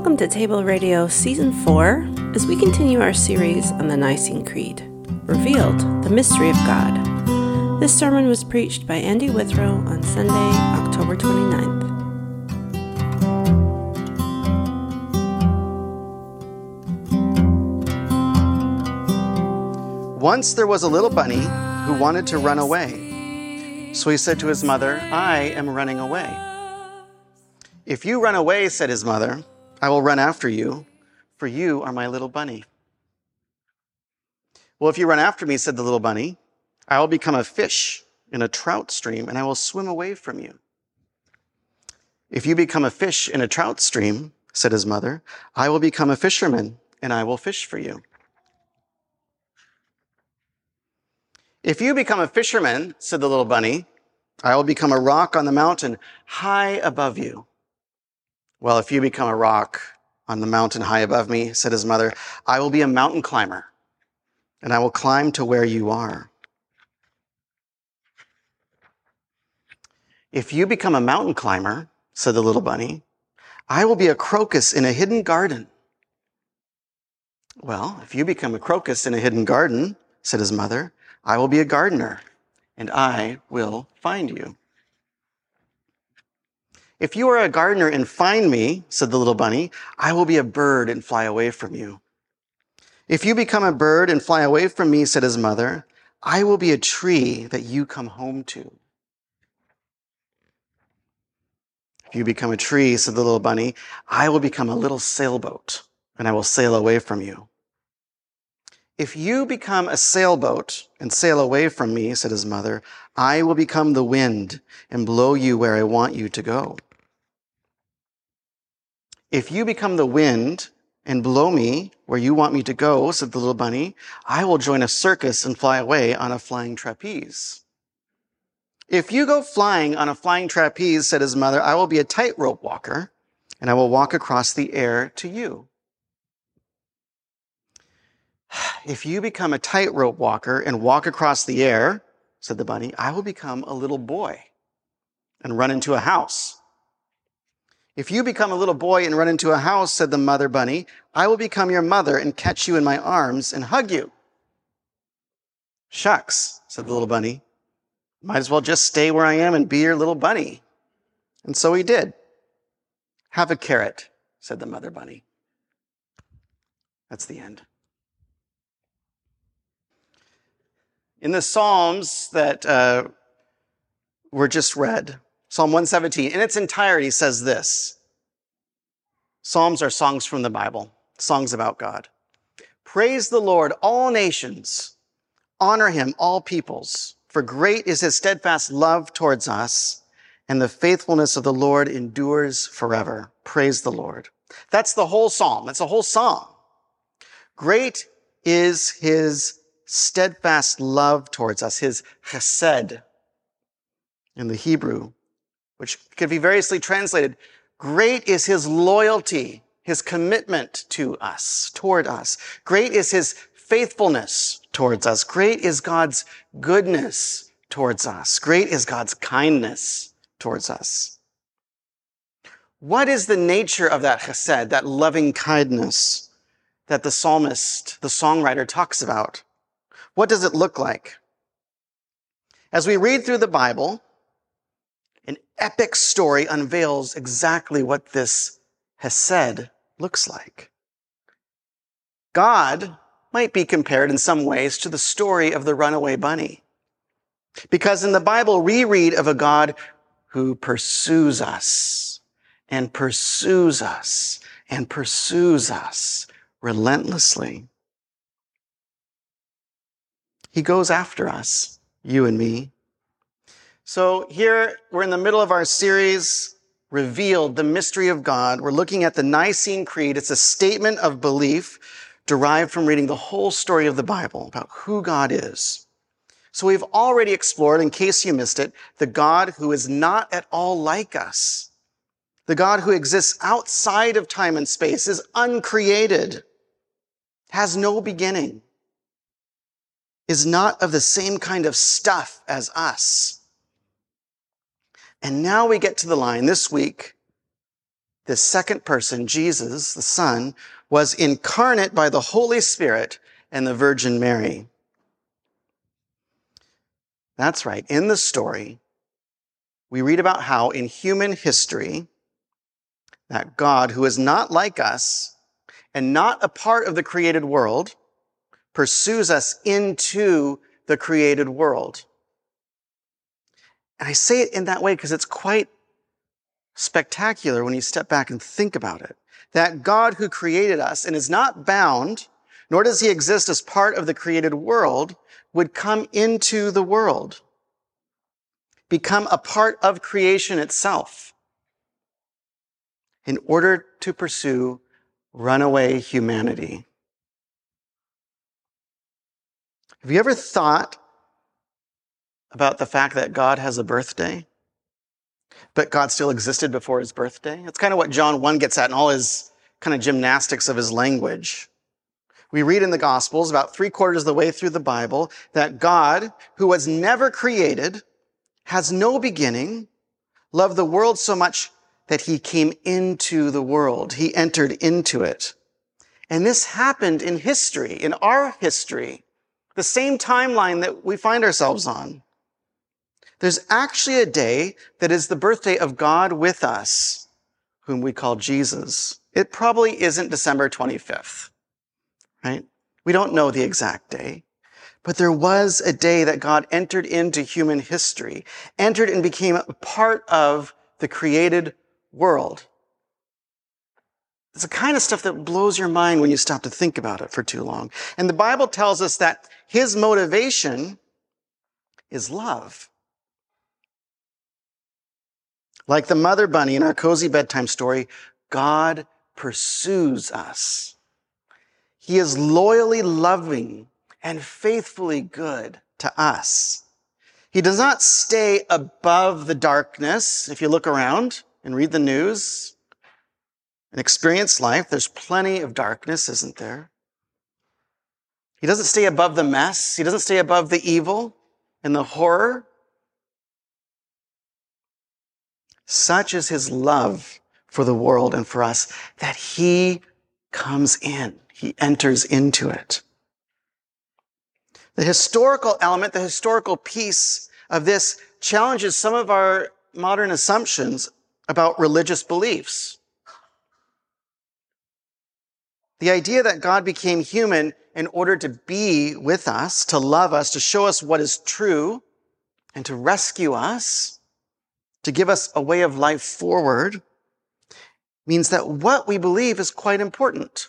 Welcome to Table Radio Season 4 as we continue our series on the Nicene Creed Revealed, the Mystery of God. This sermon was preached by Andy Withrow on Sunday, October 29th. Once there was a little bunny who wanted to run away. So he said to his mother, I am running away. If you run away, said his mother, I will run after you, for you are my little bunny. Well, if you run after me, said the little bunny, I will become a fish in a trout stream and I will swim away from you. If you become a fish in a trout stream, said his mother, I will become a fisherman and I will fish for you. If you become a fisherman, said the little bunny, I will become a rock on the mountain high above you. Well, if you become a rock on the mountain high above me, said his mother, I will be a mountain climber, and I will climb to where you are. If you become a mountain climber, said the little bunny, I will be a crocus in a hidden garden. Well, if you become a crocus in a hidden garden, said his mother, I will be a gardener, and I will find you. If you are a gardener and find me, said the little bunny, I will be a bird and fly away from you. If you become a bird and fly away from me, said his mother, I will be a tree that you come home to. If you become a tree, said the little bunny, I will become a little sailboat and I will sail away from you. If you become a sailboat and sail away from me, said his mother, I will become the wind and blow you where I want you to go. If you become the wind and blow me where you want me to go, said the little bunny, I will join a circus and fly away on a flying trapeze. If you go flying on a flying trapeze, said his mother, I will be a tightrope walker and I will walk across the air to you. If you become a tightrope walker and walk across the air, said the bunny, I will become a little boy and run into a house. If you become a little boy and run into a house, said the mother bunny, I will become your mother and catch you in my arms and hug you. Shucks, said the little bunny. Might as well just stay where I am and be your little bunny. And so he did. Have a carrot, said the mother bunny. That's the end. In the Psalms that uh, were just read, Psalm 117 in its entirety says this Psalms are songs from the Bible, songs about God. Praise the Lord, all nations. Honor him, all peoples. For great is his steadfast love towards us, and the faithfulness of the Lord endures forever. Praise the Lord. That's the whole psalm. That's a whole song. Great is his steadfast love towards us, his chesed in the Hebrew which could be variously translated, great is his loyalty, his commitment to us, toward us. Great is his faithfulness towards us. Great is God's goodness towards us. Great is God's kindness towards us. What is the nature of that chesed, that loving kindness that the psalmist, the songwriter talks about? What does it look like? As we read through the Bible, epic story unveils exactly what this Hesed looks like. God might be compared in some ways to the story of the runaway bunny. Because in the Bible, we read of a God who pursues us and pursues us and pursues us relentlessly. He goes after us, you and me. So here we're in the middle of our series, Revealed, the Mystery of God. We're looking at the Nicene Creed. It's a statement of belief derived from reading the whole story of the Bible about who God is. So we've already explored, in case you missed it, the God who is not at all like us. The God who exists outside of time and space is uncreated, has no beginning, is not of the same kind of stuff as us. And now we get to the line this week this second person, Jesus, the Son, was incarnate by the Holy Spirit and the Virgin Mary. That's right. In the story, we read about how in human history, that God, who is not like us and not a part of the created world, pursues us into the created world. And I say it in that way because it's quite spectacular when you step back and think about it. That God who created us and is not bound, nor does he exist as part of the created world, would come into the world, become a part of creation itself in order to pursue runaway humanity. Have you ever thought about the fact that God has a birthday? But God still existed before his birthday? It's kind of what John 1 gets at in all his kind of gymnastics of his language. We read in the Gospels, about three quarters of the way through the Bible, that God, who was never created, has no beginning, loved the world so much that he came into the world. He entered into it. And this happened in history, in our history, the same timeline that we find ourselves on. There's actually a day that is the birthday of God with us, whom we call Jesus. It probably isn't December 25th, right? We don't know the exact day. But there was a day that God entered into human history, entered and became a part of the created world. It's the kind of stuff that blows your mind when you stop to think about it for too long. And the Bible tells us that his motivation is love. Like the mother bunny in our cozy bedtime story, God pursues us. He is loyally loving and faithfully good to us. He does not stay above the darkness. If you look around and read the news and experience life, there's plenty of darkness, isn't there? He doesn't stay above the mess. He doesn't stay above the evil and the horror. Such is his love for the world and for us that he comes in. He enters into it. The historical element, the historical piece of this challenges some of our modern assumptions about religious beliefs. The idea that God became human in order to be with us, to love us, to show us what is true, and to rescue us, to give us a way of life forward, means that what we believe is quite important.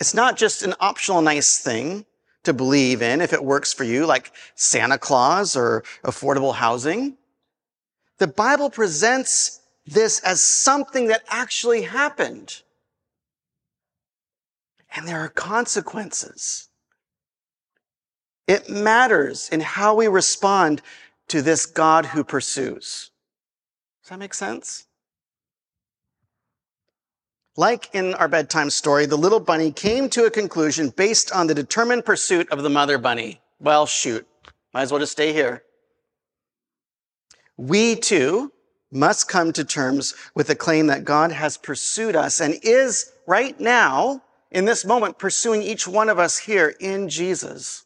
It's not just an optional nice thing to believe in if it works for you, like Santa Claus or affordable housing. The Bible presents this as something that actually happened. And there are consequences. It matters in how we respond to this God who pursues. Does that make sense? Like in our bedtime story, the little bunny came to a conclusion based on the determined pursuit of the mother bunny. Well, shoot. Might as well just stay here. We too must come to terms with the claim that God has pursued us and is right now, in this moment, pursuing each one of us here in Jesus.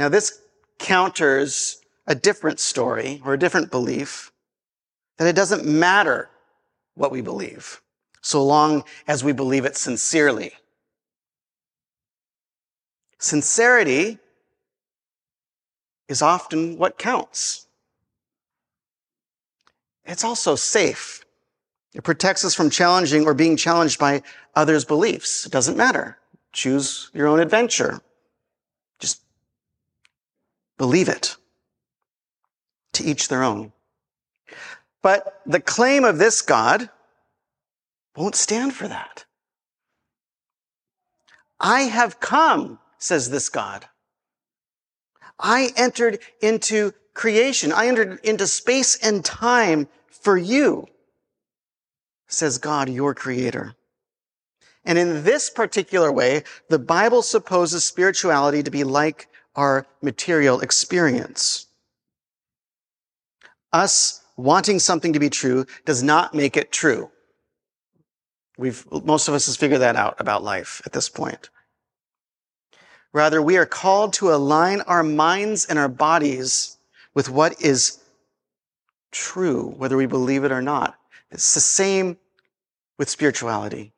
Now, this counters a different story or a different belief that it doesn't matter what we believe, so long as we believe it sincerely. Sincerity is often what counts. It's also safe. It protects us from challenging or being challenged by others' beliefs. It doesn't matter. Choose your own adventure. Believe it. To each their own. But the claim of this God won't stand for that. I have come, says this God. I entered into creation. I entered into space and time for you, says God, your creator. And in this particular way, the Bible supposes spirituality to be like our material experience. Us wanting something to be true does not make it true. We've, most of us has figured that out about life at this point. Rather, we are called to align our minds and our bodies with what is true, whether we believe it or not. It's the same with spirituality.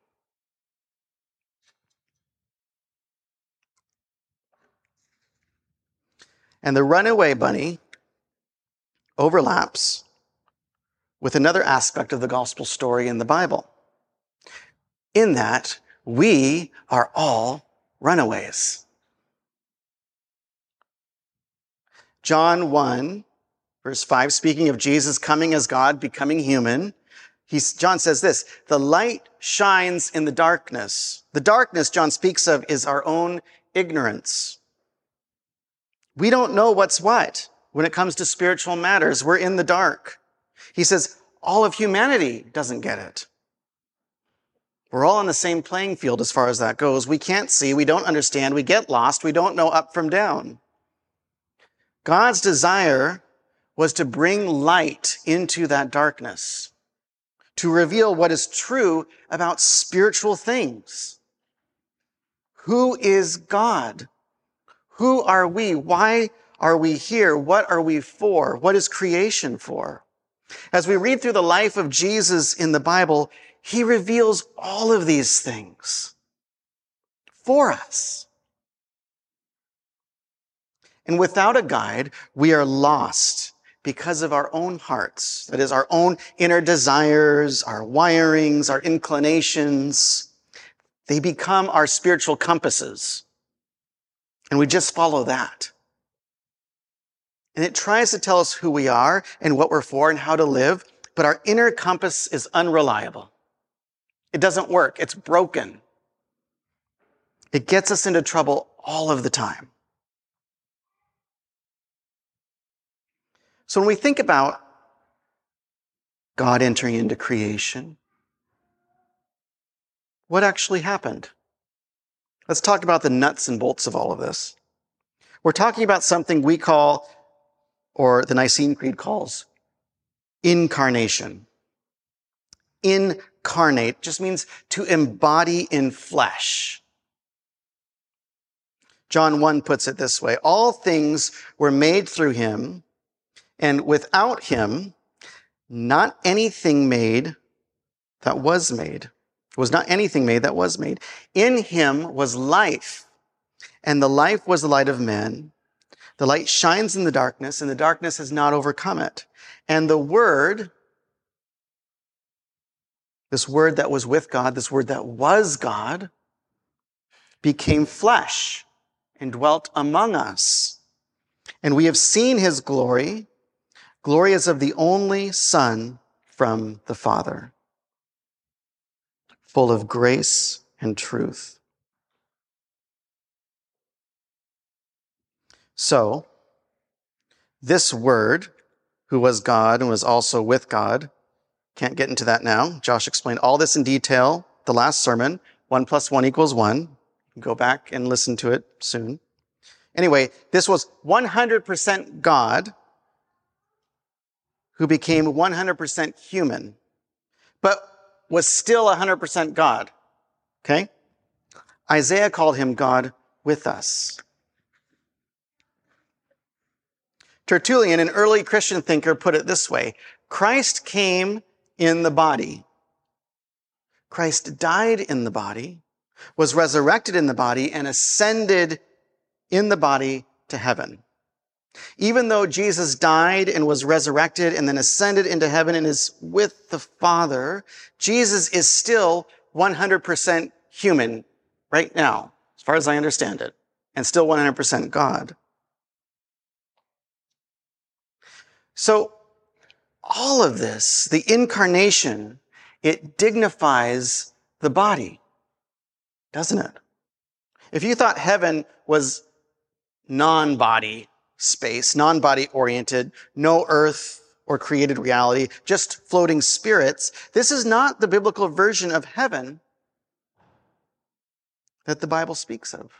And the runaway bunny overlaps with another aspect of the gospel story in the Bible. In that we are all runaways. John 1, verse 5, speaking of Jesus coming as God, becoming human, He's, John says this, the light shines in the darkness. The darkness John speaks of is our own ignorance. We don't know what's what when it comes to spiritual matters. We're in the dark. He says all of humanity doesn't get it. We're all on the same playing field as far as that goes. We can't see, we don't understand, we get lost, we don't know up from down. God's desire was to bring light into that darkness, to reveal what is true about spiritual things. Who is God? Who are we? Why are we here? What are we for? What is creation for? As we read through the life of Jesus in the Bible, he reveals all of these things for us. And without a guide, we are lost because of our own hearts. That is our own inner desires, our wirings, our inclinations. They become our spiritual compasses. And we just follow that. And it tries to tell us who we are and what we're for and how to live, but our inner compass is unreliable. It doesn't work. It's broken. It gets us into trouble all of the time. So when we think about God entering into creation, what actually happened? Let's talk about the nuts and bolts of all of this. We're talking about something we call, or the Nicene Creed calls, incarnation. Incarnate just means to embody in flesh. John 1 puts it this way All things were made through him, and without him, not anything made that was made was not anything made that was made. In him was life, and the life was the light of men. The light shines in the darkness, and the darkness has not overcome it. And the word, this word that was with God, this word that was God, became flesh and dwelt among us. And we have seen his glory, glory as of the only Son from the Father, full of grace and truth. So, this word, who was God and was also with God, can't get into that now. Josh explained all this in detail the last sermon. One plus one equals one. Go back and listen to it soon. Anyway, this was 100% God who became 100% human, but was still 100% God. Okay? Isaiah called him God with us. Tertullian, an early Christian thinker, put it this way Christ came in the body. Christ died in the body, was resurrected in the body, and ascended in the body to heaven. Even though Jesus died and was resurrected and then ascended into heaven and is with the Father, Jesus is still 100% human right now, as far as I understand it, and still 100% God. So, all of this, the incarnation, it dignifies the body, doesn't it? If you thought heaven was non body space, non body oriented, no earth or created reality, just floating spirits, this is not the biblical version of heaven that the Bible speaks of.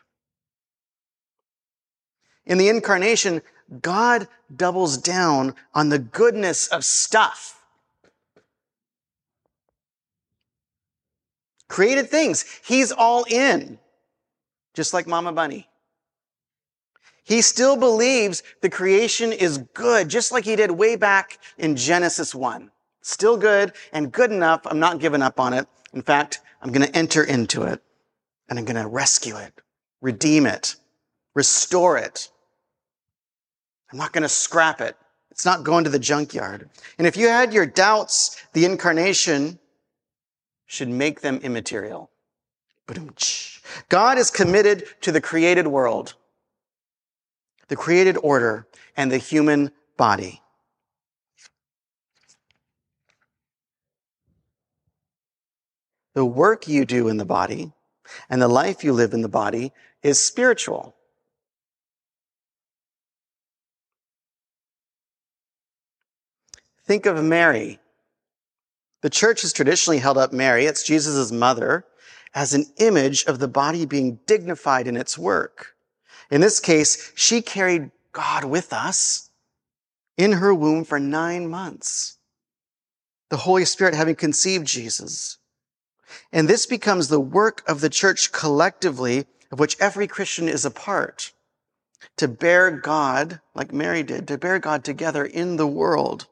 In the incarnation, God doubles down on the goodness of stuff. Created things. He's all in, just like Mama Bunny. He still believes the creation is good, just like he did way back in Genesis 1. Still good and good enough. I'm not giving up on it. In fact, I'm going to enter into it and I'm going to rescue it, redeem it, restore it. I'm not going to scrap it. It's not going to the junkyard. And if you had your doubts, the incarnation should make them immaterial. God is committed to the created world the created order, and the human body. The work you do in the body and the life you live in the body is spiritual. Think of Mary. The church has traditionally held up Mary, it's Jesus' mother, as an image of the body being dignified in its work. In this case, she carried God with us in her womb for nine months. The Holy Spirit having conceived Jesus. And this becomes the work of the church collectively, of which every Christian is a part, to bear God, like Mary did, to bear God together in the world,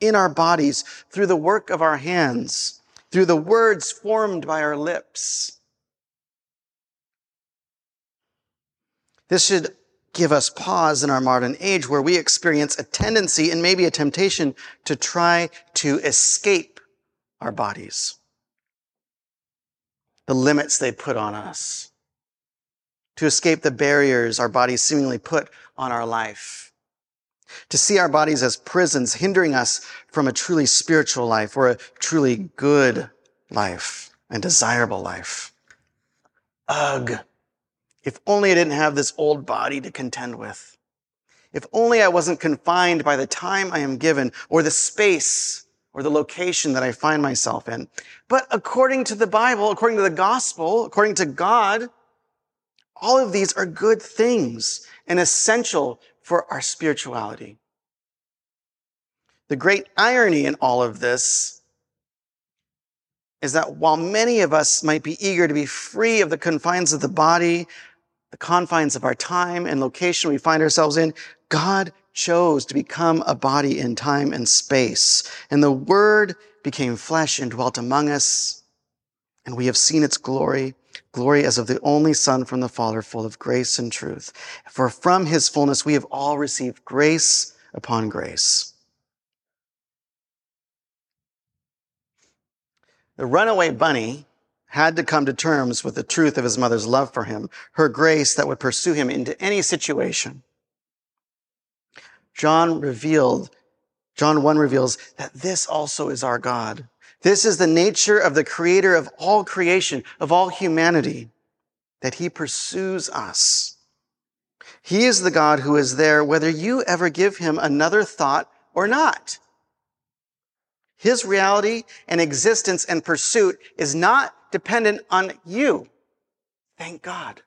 in our bodies, through the work of our hands, through the words formed by our lips. This should give us pause in our modern age where we experience a tendency and maybe a temptation to try to escape our bodies, the limits they put on us, to escape the barriers our bodies seemingly put on our life, to see our bodies as prisons hindering us from a truly spiritual life or a truly good life and desirable life. Ugh. If only I didn't have this old body to contend with. If only I wasn't confined by the time I am given or the space or the location that I find myself in. But according to the Bible, according to the gospel, according to God, all of these are good things and essential for our spirituality. The great irony in all of this is that while many of us might be eager to be free of the confines of the body, the confines of our time and location we find ourselves in, God chose to become a body in time and space. And the Word became flesh and dwelt among us. And we have seen its glory, glory as of the only Son from the Father, full of grace and truth. For from His fullness we have all received grace upon grace. The runaway bunny had to come to terms with the truth of his mother's love for him, her grace that would pursue him into any situation. John revealed, John 1 reveals that this also is our God. This is the nature of the creator of all creation, of all humanity, that he pursues us. He is the God who is there whether you ever give him another thought or not. His reality and existence and pursuit is not dependent on you. Thank God.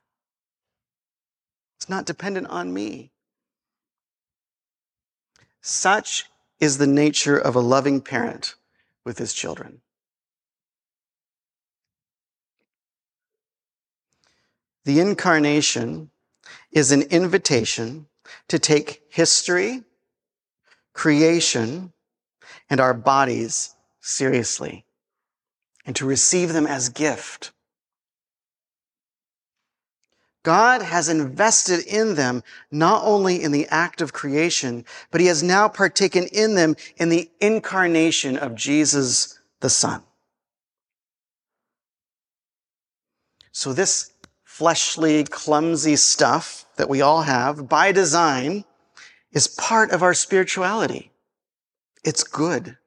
It's not dependent on me. Such is the nature of a loving parent with his children. The incarnation is an invitation to take history, creation, and our bodies seriously and to receive them as gift. God has invested in them not only in the act of creation, but he has now partaken in them in the incarnation of Jesus the Son. So this fleshly, clumsy stuff that we all have by design is part of our spirituality. It's good.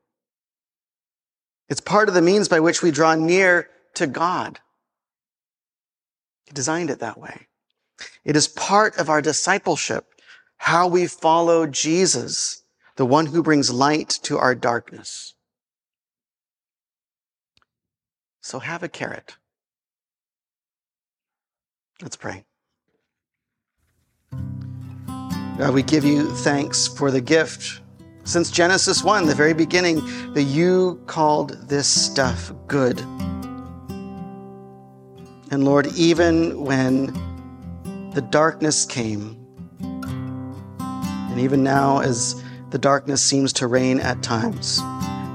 It's part of the means by which we draw near to God. He designed it that way. It is part of our discipleship, how we follow Jesus, the one who brings light to our darkness. So have a carrot. Let's pray. God, we give you thanks for the gift since Genesis 1, the very beginning, that you called this stuff good. And Lord, even when the darkness came, and even now as the darkness seems to reign at times,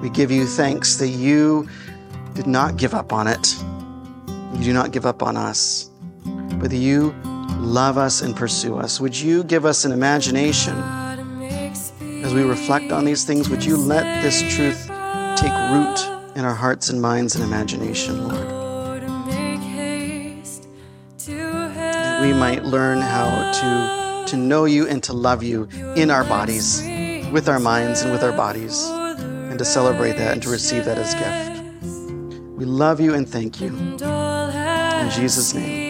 we give you thanks that you did not give up on it. You do not give up on us, but that you love us and pursue us. Would you give us an imagination as we reflect on these things? Would you let this truth take root in our hearts and minds and imagination, Lord? That we might learn how to, to know you and to love you in our bodies, with our minds and with our bodies, and to celebrate that and to receive that as a gift. We love you and thank you. In Jesus' name.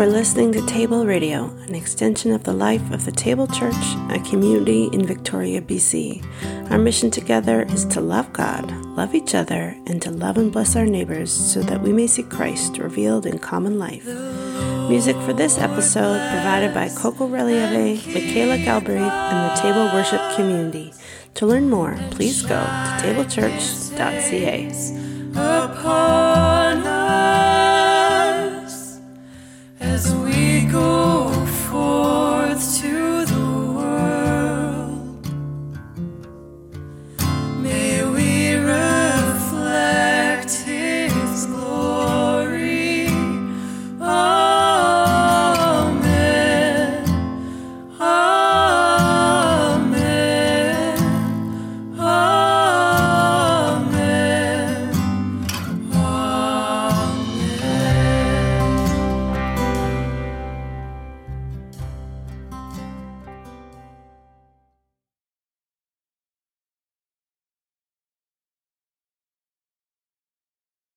For listening to Table Radio, an extension of the life of the Table Church, a community in Victoria, BC. Our mission together is to love God, love each other, and to love and bless our neighbors so that we may see Christ revealed in common life. Music for this episode provided by Coco Relieve, Michaela Galbraith, and the Table Worship Community. To learn more, please go to tablechurch.ca.